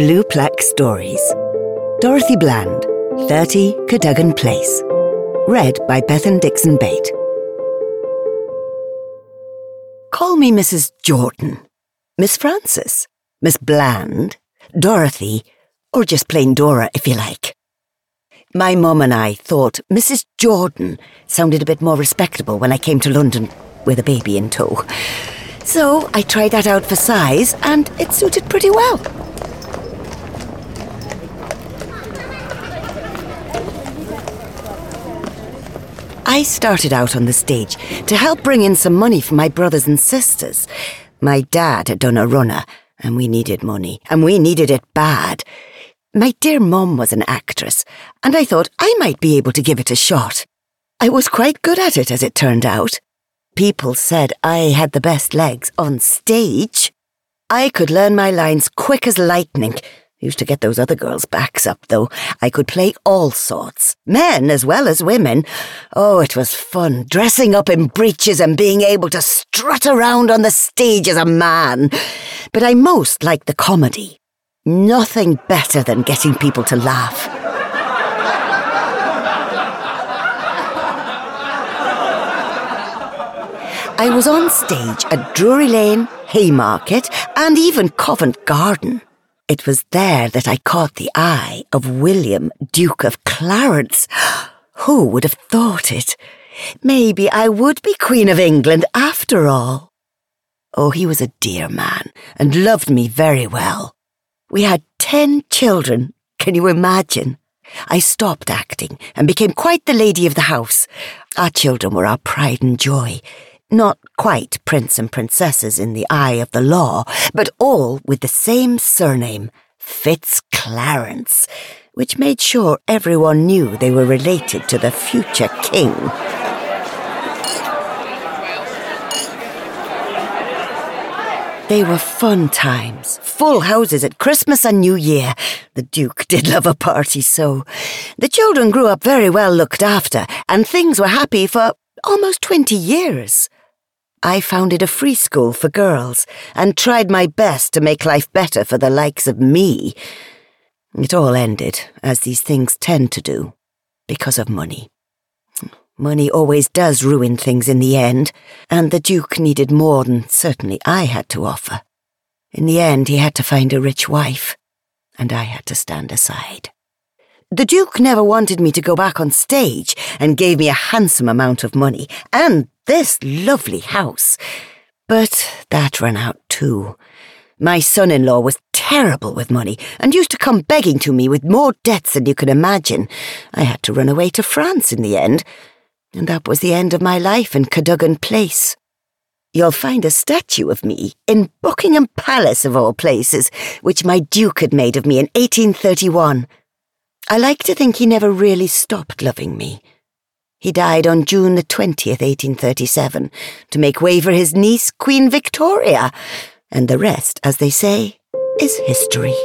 Blue Plaque Stories. Dorothy Bland, 30 Cadogan Place. Read by Bethan Dixon Bate. Call me Mrs. Jordan, Miss Frances, Miss Bland, Dorothy, or just plain Dora if you like. My mum and I thought Mrs. Jordan sounded a bit more respectable when I came to London with a baby in tow. So I tried that out for size and it suited pretty well. I started out on the stage to help bring in some money for my brothers and sisters. My dad had done a runner, and we needed money, and we needed it bad. My dear mum was an actress, and I thought I might be able to give it a shot. I was quite good at it, as it turned out. People said I had the best legs on stage. I could learn my lines quick as lightning, Used to get those other girls' backs up, though. I could play all sorts, men as well as women. Oh, it was fun, dressing up in breeches and being able to strut around on the stage as a man. But I most liked the comedy. Nothing better than getting people to laugh. I was on stage at Drury Lane, Haymarket, and even Covent Garden. It was there that I caught the eye of William, Duke of Clarence. Who would have thought it? Maybe I would be Queen of England after all. Oh, he was a dear man and loved me very well. We had ten children. Can you imagine? I stopped acting and became quite the lady of the house. Our children were our pride and joy. Not quite prince and princesses in the eye of the law, but all with the same surname, Fitzclarence, which made sure everyone knew they were related to the future king. They were fun times, full houses at Christmas and New Year. The Duke did love a party so. The children grew up very well looked after, and things were happy for almost 20 years. I founded a free school for girls and tried my best to make life better for the likes of me. It all ended, as these things tend to do, because of money. Money always does ruin things in the end, and the Duke needed more than certainly I had to offer. In the end, he had to find a rich wife, and I had to stand aside. The Duke never wanted me to go back on stage and gave me a handsome amount of money and this lovely house. But that ran out too. My son in law was terrible with money and used to come begging to me with more debts than you can imagine. I had to run away to France in the end, and that was the end of my life in Cadogan Place. You'll find a statue of me in Buckingham Palace, of all places, which my Duke had made of me in 1831. I like to think he never really stopped loving me. He died on June the 20th, 1837, to make way for his niece, Queen Victoria. And the rest, as they say, is history.